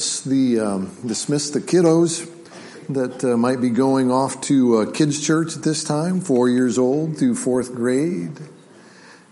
the um, dismiss the kiddos that uh, might be going off to uh, kids church at this time, four years old through fourth grade.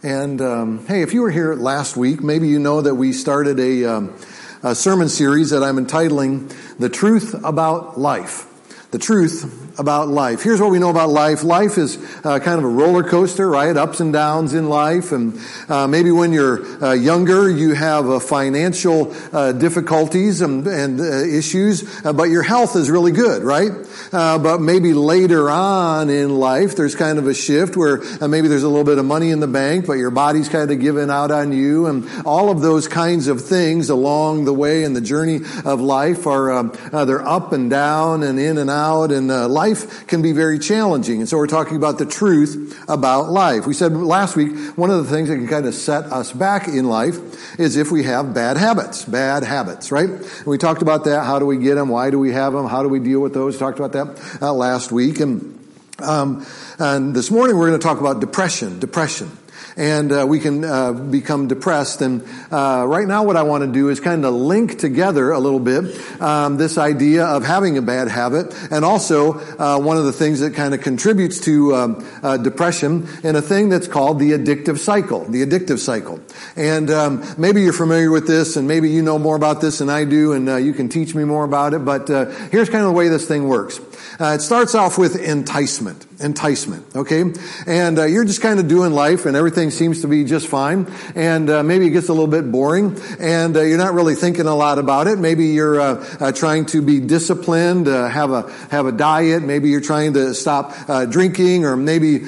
And um, hey, if you were here last week, maybe you know that we started a, um, a sermon series that I'm entitling "The Truth About Life." The truth about life. Here's what we know about life. Life is uh, kind of a roller coaster, right? Ups and downs in life. And uh, maybe when you're uh, younger, you have uh, financial uh, difficulties and, and uh, issues, but your health is really good, right? but maybe later on in life, there's kind of a shift where maybe there's a little bit of money in the bank, but your body's kind of given out on you. And all of those kinds of things along the way in the journey of life are, um, they're up and down and in and out. And life life can be very challenging. And so we're talking about the truth about life. We said last week, one of the things that can kind of set us back in life is if we have bad habits, bad habits, right? And we talked about that. How do we get them? Why do we have them? How do we deal with those? Talked about that uh, last week. And, um, and this morning we're going to talk about depression, depression and uh, we can uh, become depressed. And uh, right now, what I want to do is kind of link together a little bit um, this idea of having a bad habit, and also uh, one of the things that kind of contributes to um, uh, depression, and a thing that's called the addictive cycle. The addictive cycle, and um, maybe you're familiar with this, and maybe you know more about this than I do, and uh, you can teach me more about it. But here's kind of the way this thing works. it starts off with enticement enticement, okay? And uh, you're just kind of doing life and everything seems to be just fine. And uh, maybe it gets a little bit boring and uh, you're not really thinking a lot about it. Maybe you're uh, uh, trying to be disciplined, uh, have a have a diet. Maybe you're trying to stop drinking or maybe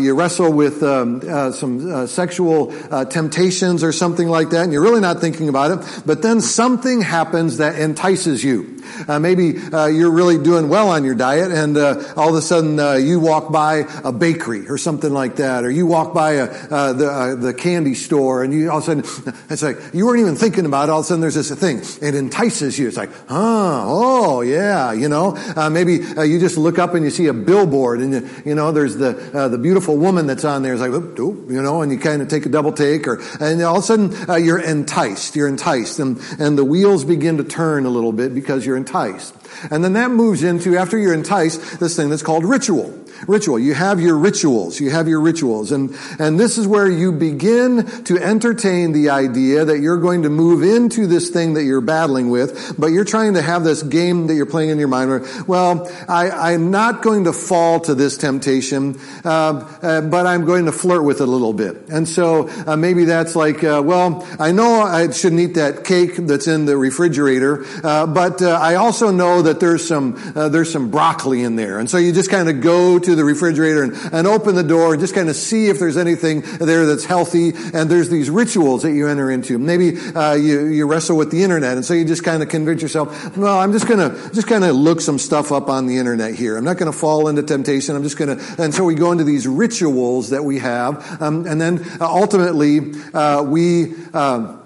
you wrestle with um, some sexual temptations or something like that and you're really not thinking about it. But then something happens that entices you. Uh, maybe uh, you're really doing well on your diet, and uh, all of a sudden uh, you walk by a bakery or something like that, or you walk by a, uh, the, uh, the candy store, and you all of a sudden it's like you weren't even thinking about it. All of a sudden there's this thing. It entices you. It's like, huh, oh yeah, you know. maybe you just look up and you see a billboard, and you, you know there's the the beautiful woman that's on there. It's like, oop, you know, and you kind of take a double take, or and all of a sudden you're enticed. You're enticed, and and the wheels begin to turn a little bit because you're enticed. And then that moves into, after you're enticed, this thing that's called ritual ritual. You have your rituals. You have your rituals. And, and this is where you begin to entertain the idea that you're going to move into this thing that you're battling with, but you're trying to have this game that you're playing in your mind where, well, I, am not going to fall to this temptation, uh, uh, but I'm going to flirt with it a little bit. And so uh, maybe that's like, uh, well, I know I shouldn't eat that cake that's in the refrigerator, uh, but uh, I also know that there's some, there's some broccoli in there. And so you just kind of go to to the refrigerator and, and open the door and just kind of see if there's anything there that's healthy. And there's these rituals that you enter into. Maybe uh, you, you wrestle with the internet, and so you just kind of convince yourself, well, I'm just to just kind of look some stuff up on the internet here. I'm not to fall into temptation. I'm just to. And so we go into these rituals that we have, um, and then uh, ultimately uh, we uh,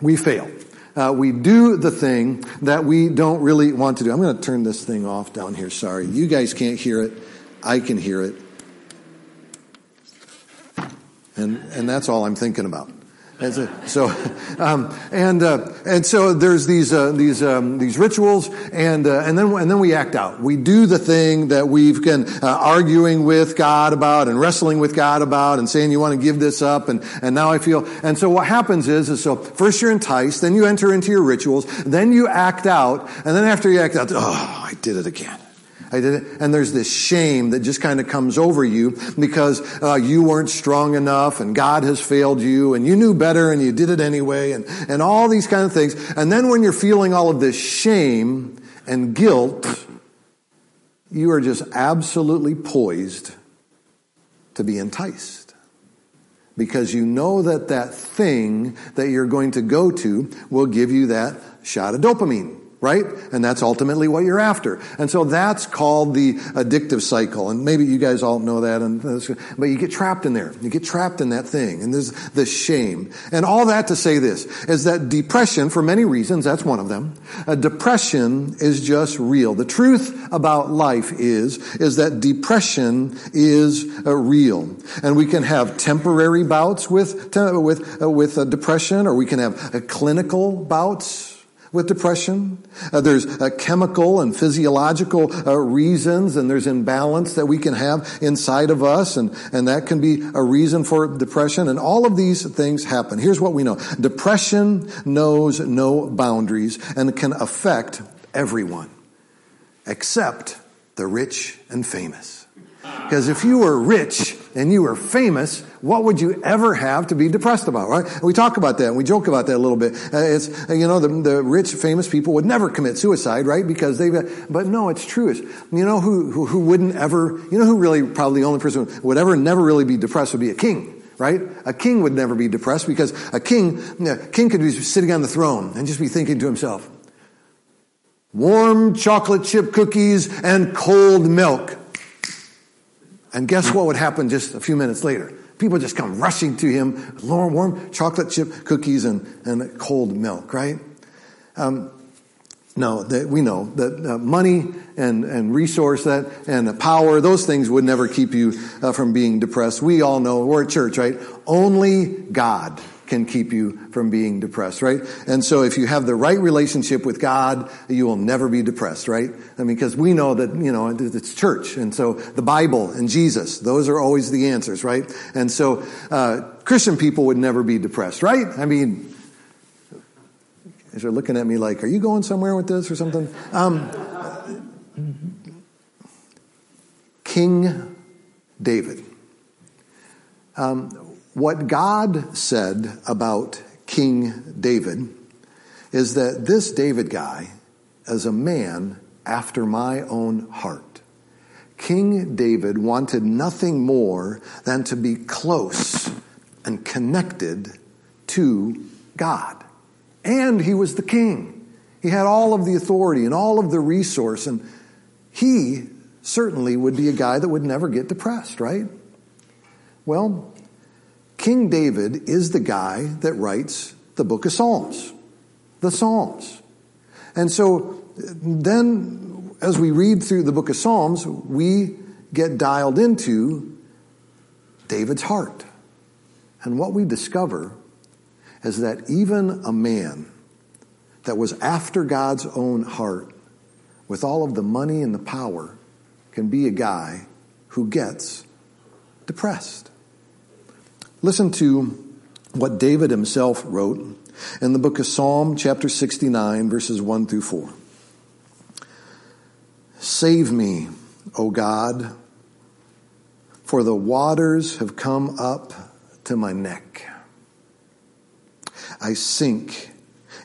we fail. Uh, we do the thing that we don't really want to do. I'm going to turn this thing off down here. Sorry. You guys can't hear it. I can hear it. And, and that's all I'm thinking about. So, um, and uh, and so there's these uh, these um, these rituals, and uh, and then and then we act out. We do the thing that we've been uh, arguing with God about and wrestling with God about, and saying you want to give this up, and and now I feel. And so what happens is, is so first you're enticed, then you enter into your rituals, then you act out, and then after you act out, oh, I did it again. I did it. And there's this shame that just kind of comes over you because uh, you weren't strong enough and God has failed you and you knew better and you did it anyway and, and all these kind of things. And then when you're feeling all of this shame and guilt, you are just absolutely poised to be enticed. Because you know that that thing that you're going to go to will give you that shot of dopamine right? And that's ultimately what you're after. And so that's called the addictive cycle. And maybe you guys all know that, and, but you get trapped in there. You get trapped in that thing, and there's the shame. And all that to say this is that depression, for many reasons, that's one of them. Uh, depression is just real. The truth about life is, is that depression is uh, real. And we can have temporary bouts with, with, uh, with depression, or we can have a clinical bouts with depression. Uh, there's uh, chemical and physiological uh, reasons, and there's imbalance that we can have inside of us, and, and that can be a reason for depression. And all of these things happen. Here's what we know depression knows no boundaries and can affect everyone except the rich and famous. Because if you were rich and you were famous, what would you ever have to be depressed about, right? We talk about that and we joke about that a little bit. Uh, it's, you know, the, the, rich, famous people would never commit suicide, right? Because they've, but no, it's true. It's, you know who, who, who wouldn't ever, you know who really, probably the only person who would ever never really be depressed would be a king right? A king would never be depressed because a king, a king could be sitting on the throne and just be thinking to himself, warm chocolate chip cookies and cold milk. And guess what would happen just a few minutes later? People just come rushing to him, warm, warm chocolate chip cookies and, and cold milk, right? Um, no, that we know that uh, money and, and resource that and power, those things would never keep you uh, from being depressed. We all know we're a church, right? Only God can keep you from being depressed, right? And so if you have the right relationship with God, you will never be depressed, right? I mean, because we know that, you know, it's church. And so the Bible and Jesus, those are always the answers, right? And so, uh, Christian people would never be depressed, right? I mean, you're looking at me like, are you going somewhere with this or something? Um, King David. Um, what God said about King David is that this David guy is a man after my own heart. King David wanted nothing more than to be close and connected to God. And he was the king. He had all of the authority and all of the resource, and he certainly would be a guy that would never get depressed, right? Well, King David is the guy that writes the book of Psalms, the Psalms. And so then, as we read through the book of Psalms, we get dialed into David's heart. And what we discover is that even a man that was after God's own heart, with all of the money and the power, can be a guy who gets depressed. Listen to what David himself wrote in the book of Psalm, chapter 69, verses 1 through 4. Save me, O God, for the waters have come up to my neck. I sink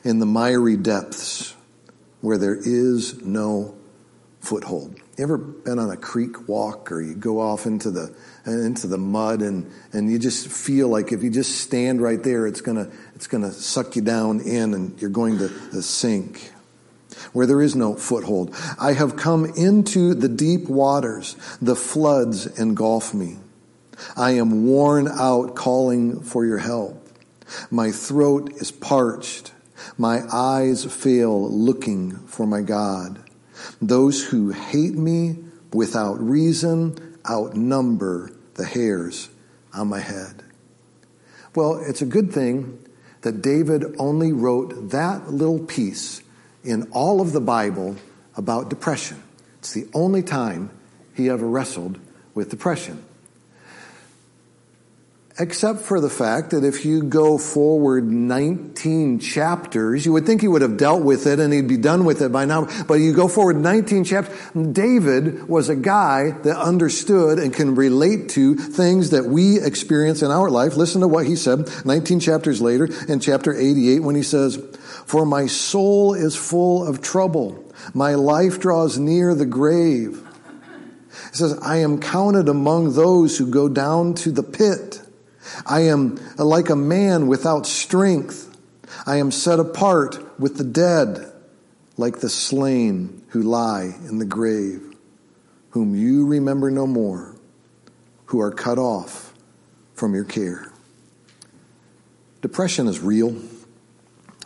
in the miry depths where there is no foothold. You ever been on a creek walk or you go off into the into the mud and, and you just feel like if you just stand right there, it's gonna, it's gonna suck you down in and you're going to, to sink where there is no foothold. I have come into the deep waters. The floods engulf me. I am worn out calling for your help. My throat is parched. My eyes fail looking for my God. Those who hate me without reason outnumber the hairs on my head. Well, it's a good thing that David only wrote that little piece in all of the Bible about depression. It's the only time he ever wrestled with depression except for the fact that if you go forward 19 chapters, you would think he would have dealt with it and he'd be done with it by now. But you go forward 19 chapters, David was a guy that understood and can relate to things that we experience in our life. Listen to what he said 19 chapters later in chapter 88 when he says, For my soul is full of trouble. My life draws near the grave. He says, I am counted among those who go down to the pit. I am like a man without strength. I am set apart with the dead, like the slain who lie in the grave, whom you remember no more, who are cut off from your care. Depression is real.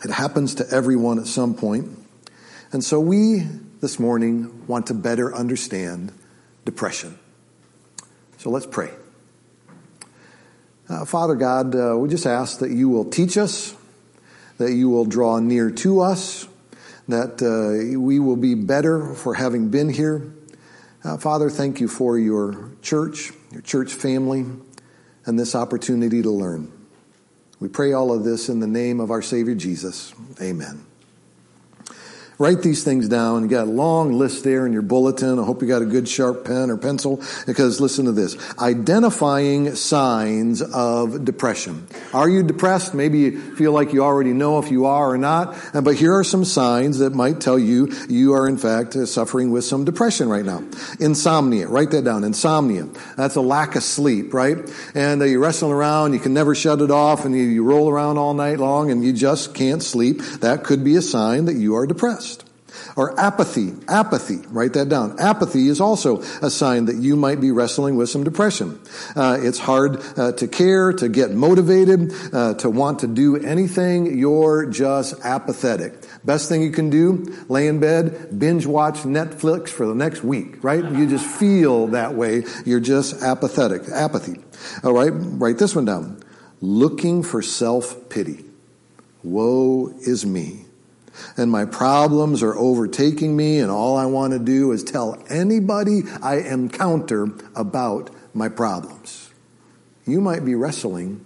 It happens to everyone at some point. And so we this morning want to better understand depression. So let's pray. Uh, Father God, uh, we just ask that you will teach us, that you will draw near to us, that uh, we will be better for having been here. Uh, Father, thank you for your church, your church family, and this opportunity to learn. We pray all of this in the name of our Savior Jesus. Amen. Write these things down. You got a long list there in your bulletin. I hope you got a good sharp pen or pencil because listen to this. Identifying signs of depression. Are you depressed? Maybe you feel like you already know if you are or not. But here are some signs that might tell you you are in fact suffering with some depression right now. Insomnia. Write that down. Insomnia. That's a lack of sleep, right? And uh, you're wrestling around. You can never shut it off and you, you roll around all night long and you just can't sleep. That could be a sign that you are depressed. Or apathy. Apathy. Write that down. Apathy is also a sign that you might be wrestling with some depression. Uh, it's hard uh, to care, to get motivated, uh, to want to do anything. You're just apathetic. Best thing you can do, lay in bed, binge watch Netflix for the next week, right? You just feel that way. You're just apathetic. Apathy. All right. Write this one down. Looking for self-pity. Woe is me and my problems are overtaking me, and all I want to do is tell anybody I encounter about my problems. You might be wrestling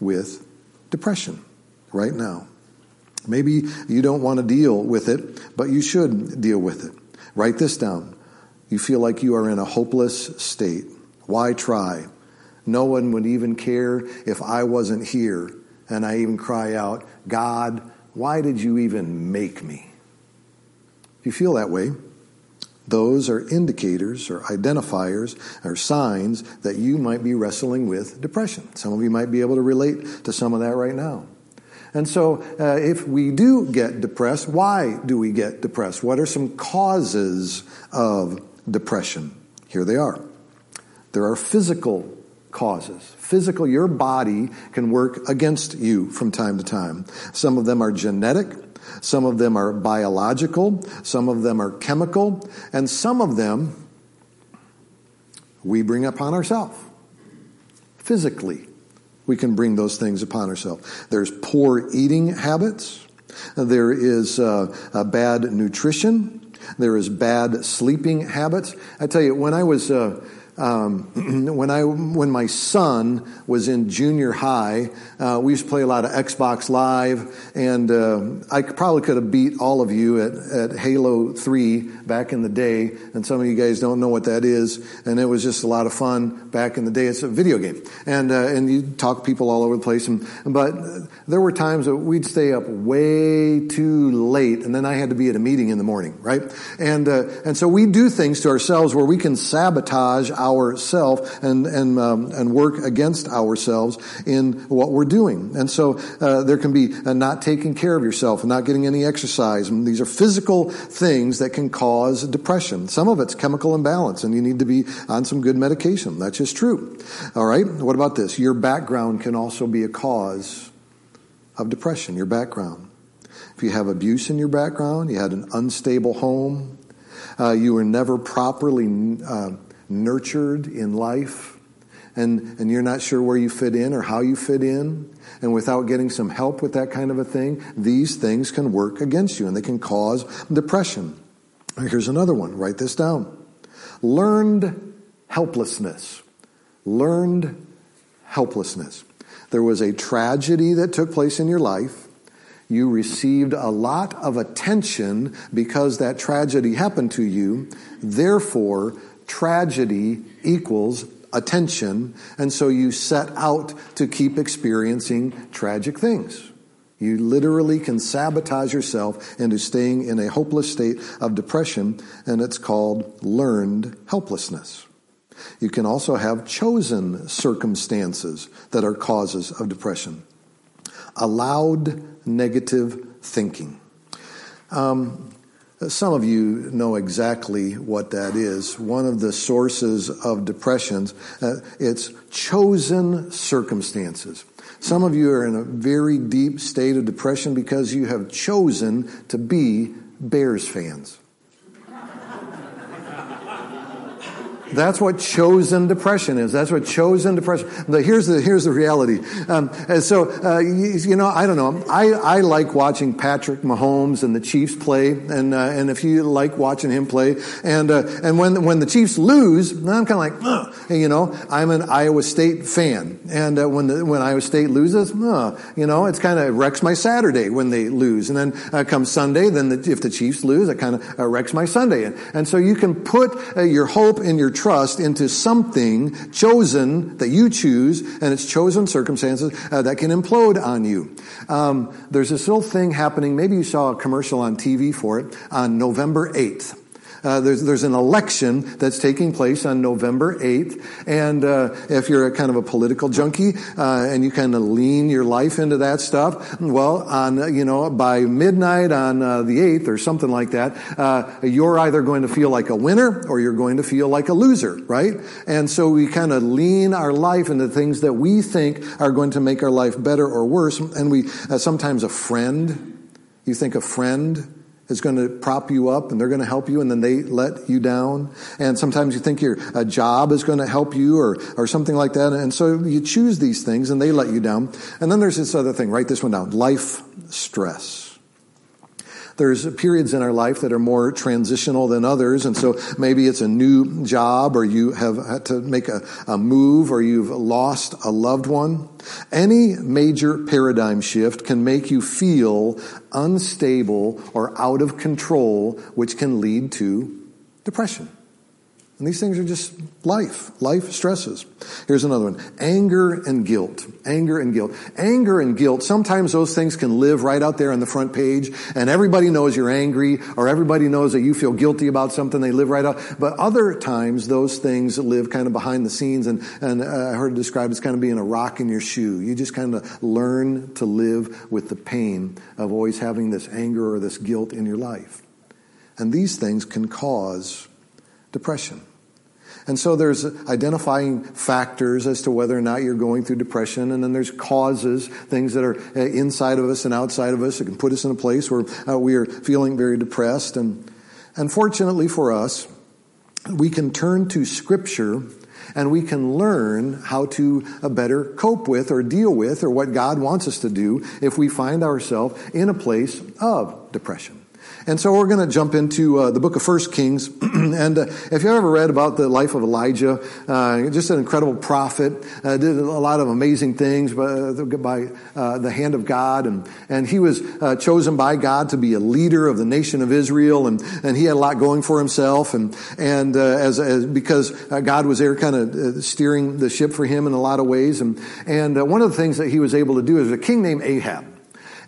with depression right now. Maybe you don't want to deal with it, but you should deal with it. Write this down. You feel like you are in a hopeless state. Why try? No one would even care if I wasn't here. And I even cry out, God, why did you even make me? If you feel that way, those are indicators or identifiers or signs that you might be wrestling with depression. Some of you might be able to relate to some of that right now. And so, uh, if we do get depressed, why do we get depressed? What are some causes of depression? Here they are. There are physical causes. Physical, your body can work against you from time to time. Some of them are genetic, some of them are biological, some of them are chemical, and some of them we bring upon ourselves. Physically, we can bring those things upon ourselves. There's poor eating habits. There is uh, a bad nutrition. There is bad sleeping habits. I tell you, when I was uh, um, when I when my son was in junior high, uh, we used to play a lot of Xbox Live, and uh, I probably could have beat all of you at, at Halo Three back in the day. And some of you guys don't know what that is, and it was just a lot of fun back in the day. It's a video game, and uh, and you talk people all over the place. And but there were times that we'd stay up way too late, and then I had to be at a meeting in the morning, right? And uh, and so we do things to ourselves where we can sabotage ourselves and and um, and work against ourselves in what we're doing. And so uh, there can be not taking care of yourself and not getting any exercise. And these are physical things that can cause depression. Some of it's chemical imbalance, and you need to be on some good medication. That's just true. All right. What about this? Your background can also be a cause of depression. Your background. If you have abuse in your background, you had an unstable home, uh, you were never properly uh, nurtured in life, and, and you're not sure where you fit in or how you fit in, and without getting some help with that kind of a thing, these things can work against you and they can cause depression. Here's another one. Write this down. Learned helplessness. Learned helplessness. There was a tragedy that took place in your life. You received a lot of attention because that tragedy happened to you. Therefore, tragedy equals attention, and so you set out to keep experiencing tragic things. You literally can sabotage yourself into staying in a hopeless state of depression, and it's called learned helplessness. You can also have chosen circumstances that are causes of depression. Allowed negative thinking. Um, some of you know exactly what that is. One of the sources of depressions, uh, it's chosen circumstances. Some of you are in a very deep state of depression because you have chosen to be Bears fans. That's what chosen depression is. That's what chosen depression. Here's the here's the reality. Um, so uh, you, you, know, I don't know. I, I like watching Patrick Mahomes and the Chiefs play, and uh, and if you like watching him play, and uh, and when when the Chiefs lose, I'm kind of like, Ugh. you know, I'm an Iowa State fan, and uh, when the, when Iowa State loses, you know, it's kind of wrecks my Saturday when they lose, and then uh, comes Sunday, then the, if the Chiefs lose, it kind of uh, wrecks my Sunday, and, and so you can put your hope and your trust into something chosen that you choose, and it's chosen circumstances that can implode on you. Um, there's this little thing happening. Maybe you saw a commercial on TV for it on November 8th. Uh, there's, there's an election that's taking place on November 8th. And uh, if you're a kind of a political junkie uh, and you kind of lean your life into that stuff, well, on, you know, by midnight on uh, the 8th or something like that, uh, you're either going to feel like a winner or you're going to feel like a loser, right? And so we kind of lean our life into things that we think are going to make our life better or worse. And we, uh, sometimes a friend, you think a friend, is going to prop you up and they're going to help you and then they let you down. And sometimes you think your a job is going to help you or, or something like that. And so you choose these things and they let you down. And then there's this other thing. Write this one down. Life stress. There's periods in our life that are more transitional than others. And so maybe it's a new job or you have had to make a, a move or you've lost a loved one. Any major paradigm shift can make you feel unstable or out of control, which can lead to depression. And these things are just life, life stresses. Here's another one. Anger and guilt. Anger and guilt. Anger and guilt, sometimes those things can live right out there on the front page and everybody knows you're angry or everybody knows that you feel guilty about something. They live right out. But other times those things live kind of behind the scenes and, and uh, I heard it described as kind of being a rock in your shoe. You just kind of learn to live with the pain of always having this anger or this guilt in your life. And these things can cause depression. And so there's identifying factors as to whether or not you're going through depression, and then there's causes, things that are uh, inside of us and outside of us that can put us in a place where uh, we are feeling very depressed. And unfortunately for us, we can turn to Scripture and we can learn how to uh, better cope with or deal with or what God wants us to do if we find ourselves in a place of depression. And so we're going to jump into uh, the book of First Kings. and uh, if you ever read about the life of Elijah, uh, just an incredible prophet, uh, did a lot of amazing things by, uh, by uh, the hand of God. And, and he was chosen by God to be a leader of the nation of Israel. And, and he had a lot going for himself. And, and as, as, because God was there kind of steering the ship for him in a lot of ways. And, and one of the things that he was able to do is a king named Ahab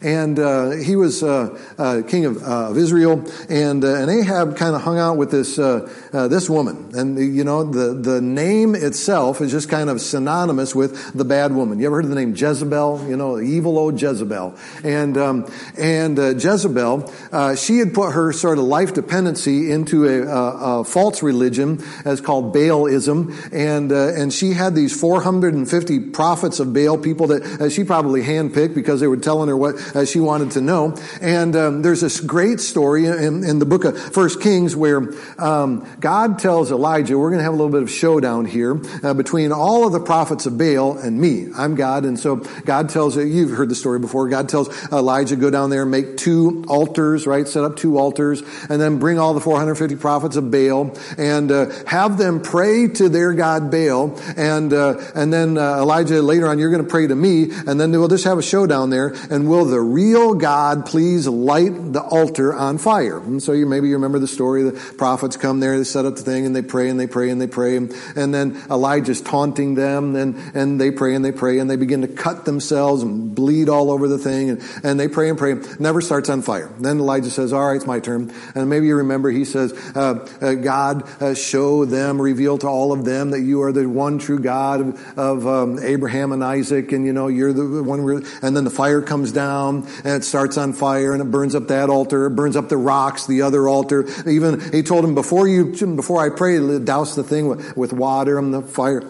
and uh, he was uh, uh, king of, uh, of, Israel, and uh, and Ahab kind of hung out with this uh, this woman, and you know the the name itself is just kind of synonymous with the bad woman. You ever heard of the name Jezebel? You know, evil old Jezebel, and um, and Jezebel, she had put her sort of life dependency into a, a, a false religion as called Baalism, and and she had these 450 prophets of Baal, people that she probably handpicked because they were telling her what uh, she wanted to know. And um, there's this great story in, in, the book of First Kings where um, God tells Elijah, "We're going to have a little bit of showdown here uh, between all of the prophets of Baal and me. I'm God." And so God tells you've heard the story before. God tells Elijah, "Go down there and make two altars, right? Set up two altars, and then bring all the 450 prophets of Baal and uh, have them pray to their god Baal, and uh, and then uh, Elijah later on, you're going to pray to me, and then we'll just have a showdown there, and we'll the real God please light the altar on fire? And so you maybe you remember the story. The prophets come there, they set up the thing, and they pray and they pray and they pray, and, and then Elijah's taunting them, and and they pray and they pray, and they begin to cut themselves and bleed all over the thing, and, and they pray and pray. Never starts on fire. Then Elijah says, "All right, it's my turn." And maybe you remember he says, uh, uh, "God, uh, show them, reveal to all of them that you are the one true God of, of um, Abraham and Isaac, and you know you're the one." And then the fire comes down and it starts on fire and it burns up that altar, it burns up the rocks, the other altar. Even he told him before you, before I pray, douse the thing with, with water and the fire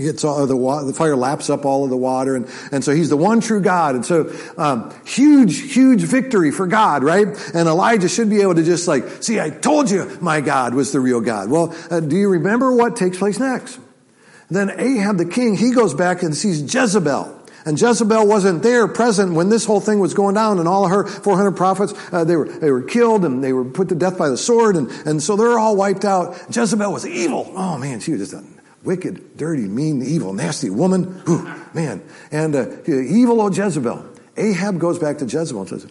gets all the water, the fire laps up all of the water, and, and so he's the one true God. And so, um, huge, huge victory for God, right? And Elijah should be able to just like, see, I told you my God was the real God. Well, uh, do you remember what takes place next? Then Ahab the king, he goes back and sees Jezebel. And Jezebel wasn't there present when this whole thing was going down and all of her 400 prophets, uh, they, were, they were killed and they were put to death by the sword and, and so they're all wiped out. Jezebel was evil. Oh man, she was just a wicked, dirty, mean, evil, nasty woman. Ooh, man. And uh, evil old Jezebel. Ahab goes back to Jezebel and says,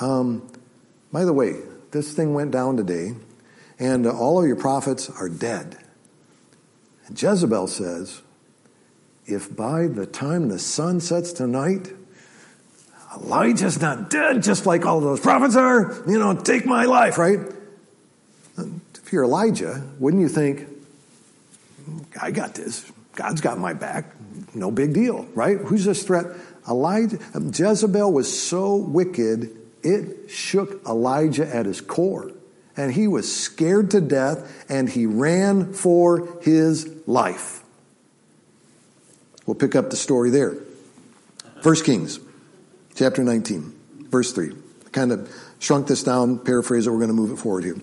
um, by the way, this thing went down today and all of your prophets are dead. And Jezebel says, if by the time the sun sets tonight, Elijah's not dead just like all those prophets are, you know, take my life, right? If you're Elijah, wouldn't you think, I got this. God's got my back. No big deal, right? Who's this threat? Elijah, um, Jezebel was so wicked, it shook Elijah at his core. And he was scared to death and he ran for his life. We'll pick up the story there. First Kings, chapter 19, verse 3. Kind of shrunk this down, paraphrase it, we're going to move it forward here.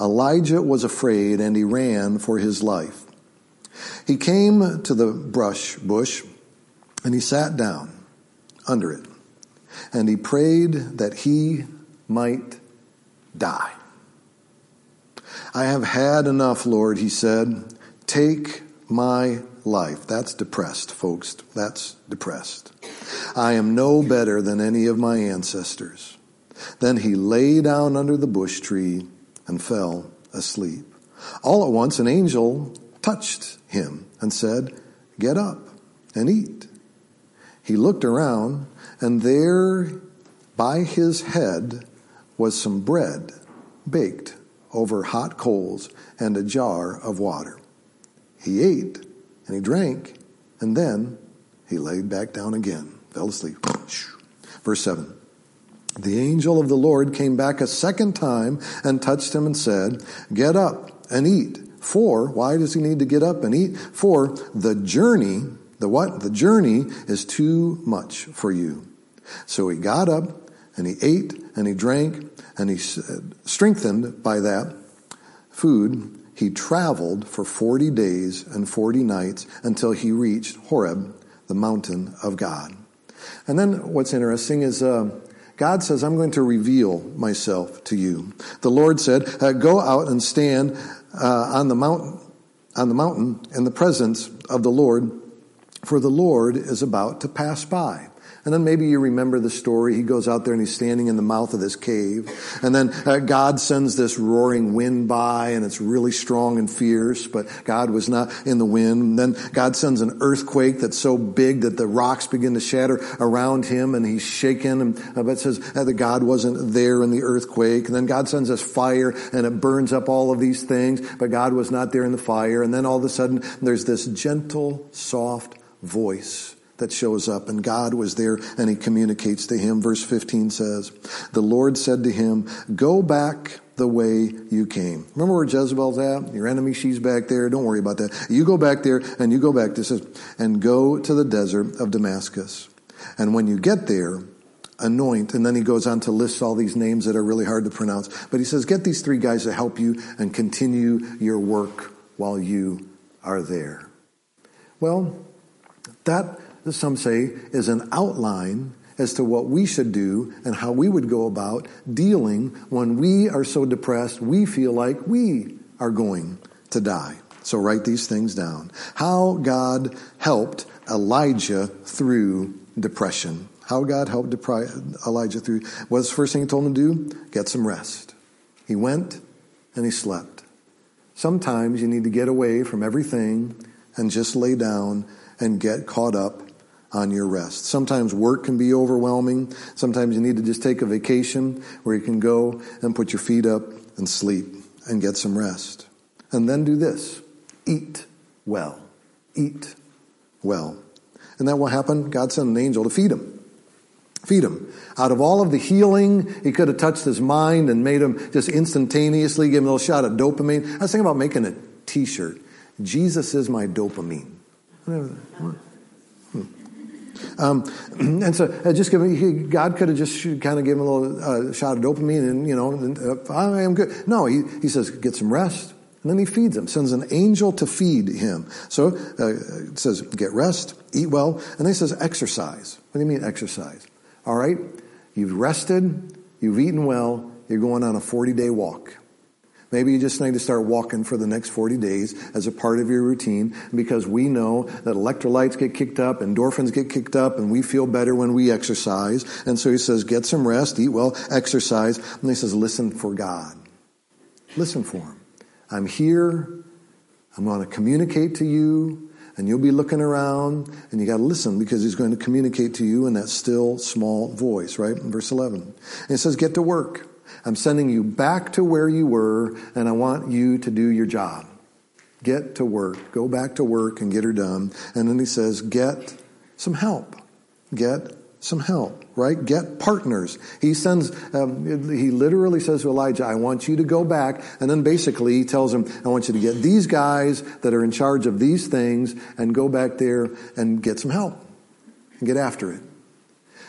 Elijah was afraid and he ran for his life. He came to the brush bush and he sat down under it and he prayed that he might die. I have had enough, Lord, he said. Take my life. That's depressed, folks. That's depressed. I am no better than any of my ancestors. Then he lay down under the bush tree and fell asleep. All at once, an angel touched him and said, Get up and eat. He looked around, and there by his head was some bread baked over hot coals and a jar of water. He ate and he drank, and then he laid back down again, fell asleep. Verse 7. The angel of the Lord came back a second time and touched him and said, Get up and eat. For, why does he need to get up and eat? For the journey, the what? The journey is too much for you. So he got up and he ate and he drank and he uh, strengthened by that food he traveled for 40 days and 40 nights until he reached Horeb, the mountain of God. And then what's interesting is uh, God says, I'm going to reveal myself to you. The Lord said, uh, Go out and stand uh, on the mountain. On the mountain in the presence of the Lord, for the Lord is about to pass by. And then maybe you remember the story. He goes out there and he's standing in the mouth of this cave. And then uh, God sends this roaring wind by and it's really strong and fierce, but God was not in the wind. And then God sends an earthquake that's so big that the rocks begin to shatter around him and he's shaken. And uh, but it says uh, that God wasn't there in the earthquake. And then God sends us fire and it burns up all of these things, but God was not there in the fire. And then all of a sudden there's this gentle, soft voice that shows up and God was there and he communicates to him. Verse 15 says, the Lord said to him, go back the way you came. Remember where Jezebel's at? Your enemy, she's back there. Don't worry about that. You go back there and you go back. This says, and go to the desert of Damascus. And when you get there, anoint. And then he goes on to list all these names that are really hard to pronounce. But he says, get these three guys to help you and continue your work while you are there. Well, that some say, is an outline as to what we should do and how we would go about dealing when we are so depressed we feel like we are going to die. So write these things down. How God helped Elijah through depression. How God helped Elijah through. What's the first thing he told him to do? Get some rest. He went and he slept. Sometimes you need to get away from everything and just lay down and get caught up on your rest. Sometimes work can be overwhelming. Sometimes you need to just take a vacation where you can go and put your feet up and sleep and get some rest. And then do this. Eat well. Eat well. And that will happen. God sent an angel to feed him. Feed him. Out of all of the healing, he could have touched his mind and made him just instantaneously give him a little shot of dopamine. I was thinking about making a t-shirt. Jesus is my dopamine. Um, and so, uh, just give God could have just kind of given him a little uh, shot of dopamine, and you know, and, uh, I am good. No, he he says get some rest, and then he feeds him. Sends an angel to feed him. So uh, it says get rest, eat well, and then he says exercise. What do you mean exercise? All right, you've rested, you've eaten well, you're going on a forty day walk. Maybe you just need to start walking for the next 40 days as a part of your routine because we know that electrolytes get kicked up, endorphins get kicked up, and we feel better when we exercise. And so he says, get some rest, eat well, exercise. And he says, listen for God. Listen for him. I'm here. I'm going to communicate to you. And you'll be looking around and you got to listen because he's going to communicate to you in that still small voice, right? In verse 11. And it says, get to work. I'm sending you back to where you were, and I want you to do your job. Get to work. Go back to work and get her done. And then he says, get some help. Get some help, right? Get partners. He sends, um, he literally says to Elijah, I want you to go back. And then basically he tells him, I want you to get these guys that are in charge of these things and go back there and get some help and get after it.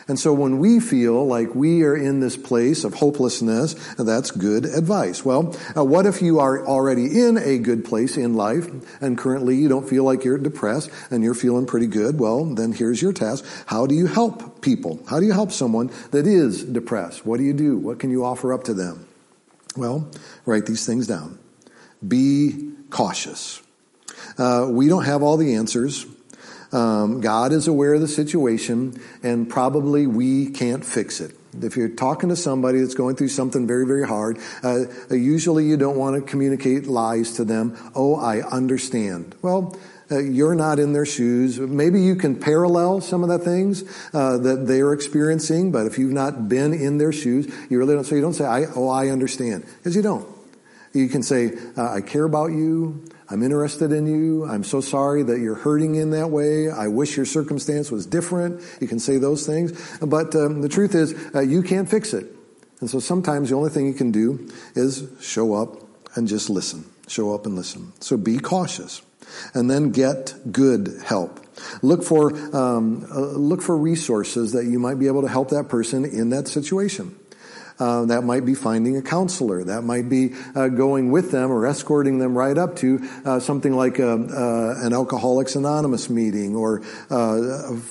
And so when we feel like we are in this place of hopelessness, that's good advice. Well, uh, what if you are already in a good place in life and currently you don't feel like you're depressed and you're feeling pretty good? Well, then here's your task. How do you help people? How do you help someone that is depressed? What do you do? What can you offer up to them? Well, write these things down. Be cautious. Uh, we don't have all the answers. Um, God is aware of the situation, and probably we can't fix it. If you're talking to somebody that's going through something very, very hard, uh, usually you don't want to communicate lies to them. Oh, I understand. Well, uh, you're not in their shoes. Maybe you can parallel some of the things uh, that they're experiencing, but if you've not been in their shoes, you really don't. So you don't say, I, "Oh, I understand," because you don't. You can say, uh, "I care about you." I'm interested in you. I'm so sorry that you're hurting in that way. I wish your circumstance was different. You can say those things. But um, the truth is, uh, you can't fix it. And so sometimes the only thing you can do is show up and just listen. Show up and listen. So be cautious. And then get good help. Look for, um, uh, look for resources that you might be able to help that person in that situation. Uh, that might be finding a counselor. That might be uh, going with them or escorting them right up to uh, something like a, uh, an Alcoholics Anonymous meeting or uh,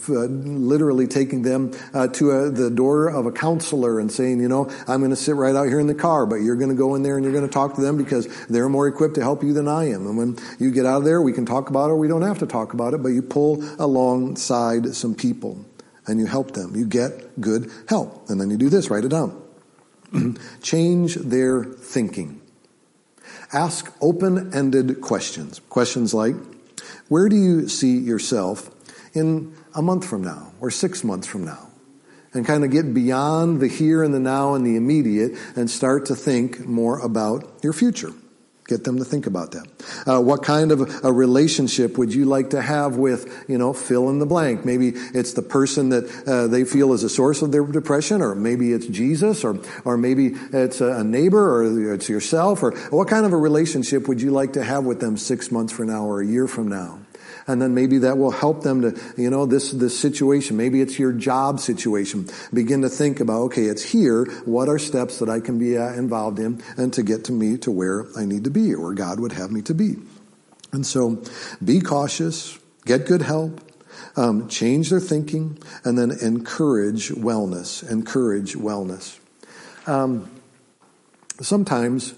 literally taking them to a, the door of a counselor and saying, you know, I'm going to sit right out here in the car, but you're going to go in there and you're going to talk to them because they're more equipped to help you than I am. And when you get out of there, we can talk about it or we don't have to talk about it, but you pull alongside some people and you help them. You get good help. And then you do this, write it down. change their thinking. Ask open ended questions. Questions like, where do you see yourself in a month from now or six months from now? And kind of get beyond the here and the now and the immediate and start to think more about your future. Get them to think about that. Uh, what kind of a relationship would you like to have with, you know, fill in the blank? Maybe it's the person that uh, they feel is a source of their depression, or maybe it's Jesus, or or maybe it's a neighbor, or it's yourself, or what kind of a relationship would you like to have with them six months from now or a year from now? And then maybe that will help them to, you know, this, this situation. Maybe it's your job situation. Begin to think about, okay, it's here. What are steps that I can be uh, involved in and to get to me to where I need to be or God would have me to be? And so be cautious, get good help, um, change their thinking, and then encourage wellness. Encourage wellness. Um, sometimes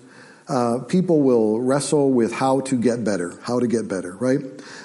uh, people will wrestle with how to get better, how to get better, right?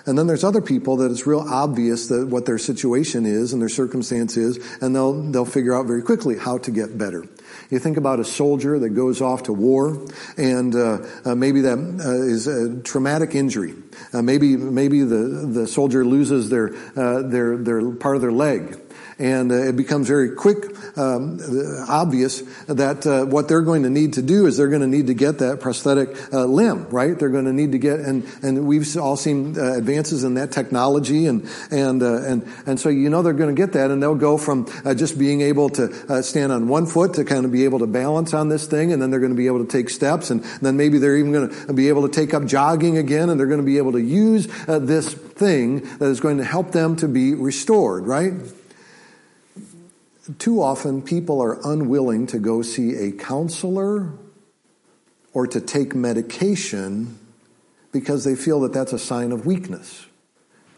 And then there's other people that it's real obvious that what their situation is and their circumstance is, and they'll they'll figure out very quickly how to get better. You think about a soldier that goes off to war, and uh, uh, maybe that uh, is a traumatic injury. Uh, maybe maybe the the soldier loses their uh, their their part of their leg and it becomes very quick, um, obvious that uh, what they're going to need to do is they're going to need to get that prosthetic uh, limb, right? They're going to need to get, and and we've all seen uh, advances in that technology, and and uh, and and so you know they're going to get that, and they'll go from uh, just being able to stand on one foot to kind of be able to balance on this thing and then they're going to be able to take steps and then maybe they're even going to be able to take up jogging again and they're going to be able to use uh, this thing that is going to help them to be restored, right? Too often people are unwilling to go see a counselor or to take medication because they feel that that's a sign of weakness.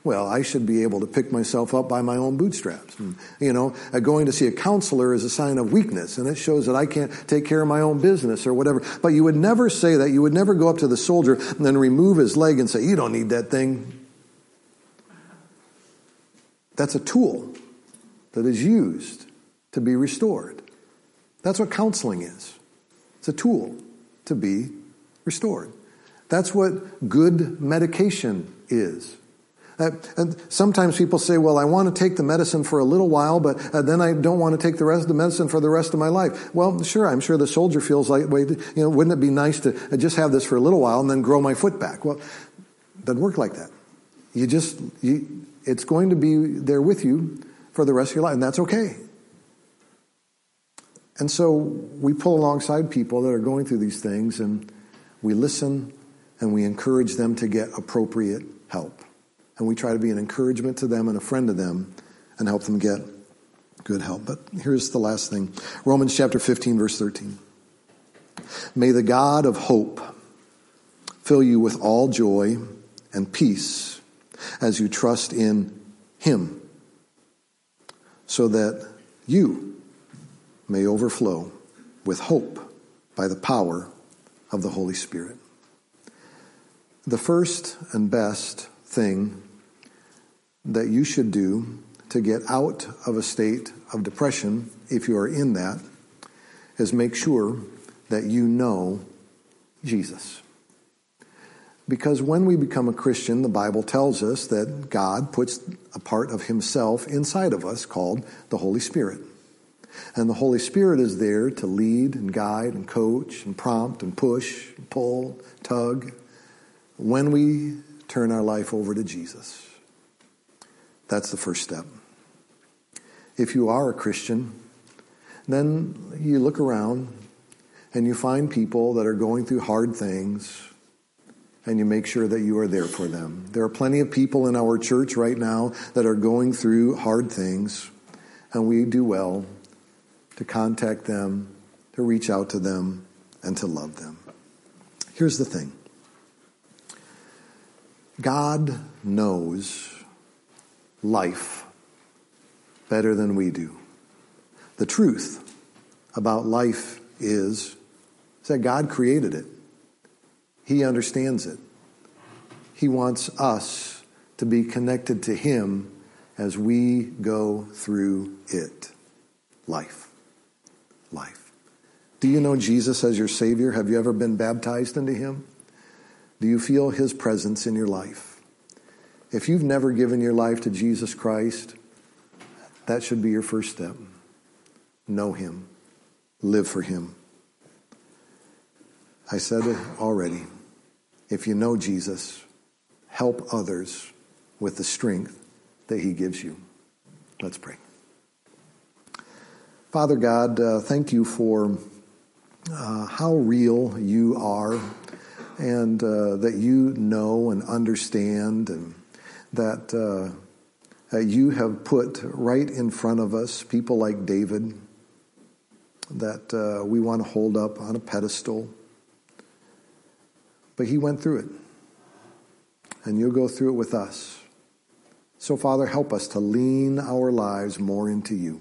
Well, I should be able to pick myself up by my own bootstraps. And, you know, uh, going to see a counselor is a sign of weakness, and it shows that I can't take care of my own business or whatever. But you would never say that. You would never go up to the soldier and then remove his leg and say, You don't need that thing. That's a tool that is used to be restored. That's what counseling is. It's a tool to be restored. That's what good medication is. Uh, and sometimes people say, well, I want to take the medicine for a little while, but uh, then I don't want to take the rest of the medicine for the rest of my life. Well, sure, I'm sure the soldier feels like, wait, you know, wouldn't it be nice to uh, just have this for a little while and then grow my foot back? Well, doesn't work like that. You just, you, it's going to be there with you for the rest of your life, and that's okay. And so we pull alongside people that are going through these things and we listen and we encourage them to get appropriate help and we try to be an encouragement to them and a friend to them and help them get good help. But here's the last thing Romans chapter 15, verse 13. May the God of hope fill you with all joy and peace as you trust in Him, so that you may overflow with hope by the power of the Holy Spirit. The first and best thing that you should do to get out of a state of depression, if you are in that, is make sure that you know Jesus. Because when we become a Christian, the Bible tells us that God puts a part of Himself inside of us called the Holy Spirit. And the Holy Spirit is there to lead and guide and coach and prompt and push, and pull, tug when we turn our life over to Jesus. That's the first step. If you are a Christian, then you look around and you find people that are going through hard things and you make sure that you are there for them. There are plenty of people in our church right now that are going through hard things, and we do well to contact them, to reach out to them, and to love them. Here's the thing God knows life better than we do. The truth about life is, is that God created it. He understands it. He wants us to be connected to Him as we go through it. Life. Life. Do you know Jesus as your Savior? Have you ever been baptized into Him? Do you feel His presence in your life? If you've never given your life to Jesus Christ, that should be your first step. Know Him, live for Him. I said it already. If you know Jesus, help others with the strength that He gives you. Let's pray. Father God, uh, thank you for uh, how real you are and uh, that you know and understand and that uh, you have put right in front of us people like David that uh, we want to hold up on a pedestal. But he went through it. And you'll go through it with us. So, Father, help us to lean our lives more into you.